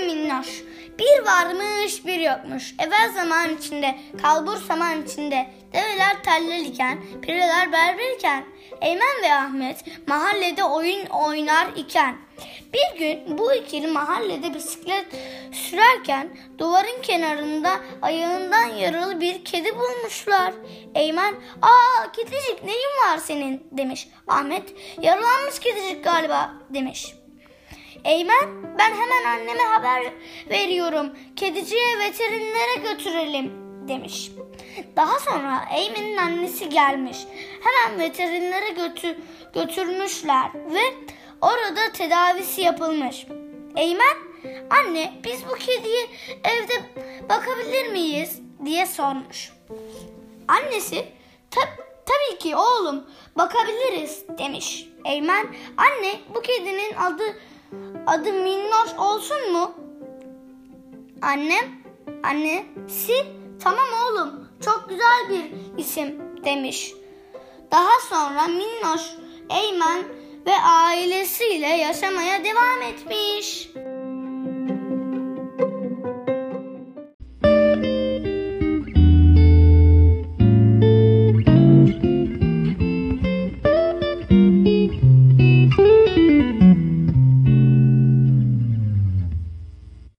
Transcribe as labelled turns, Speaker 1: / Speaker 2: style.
Speaker 1: Minnoş. Bir varmış bir yokmuş. Evvel zaman içinde, kalbur zaman içinde. Develer tellel iken, pireler berber iken. Eymen ve Ahmet mahallede oyun oynar iken. Bir gün bu ikili mahallede bisiklet sürerken duvarın kenarında ayağından yaralı bir kedi bulmuşlar. Eymen, ''Aa kedicik neyin var senin?'' demiş. Ahmet, ''Yaralanmış kedicik galiba'' demiş. Eymen ben hemen anneme haber veriyorum. Kediciye veterinere götürelim demiş. Daha sonra Eymen'in annesi gelmiş. Hemen veterinere götür, götürmüşler ve orada tedavisi yapılmış. Eymen anne biz bu kediye evde bakabilir miyiz diye sormuş. Annesi tabii ki oğlum bakabiliriz demiş. Eymen anne bu kedinin adı adı Minnoş olsun mu? Annem, annesi tamam oğlum çok güzel bir isim demiş. Daha sonra Minnoş, Eymen ve ailesiyle yaşamaya devam etmiş.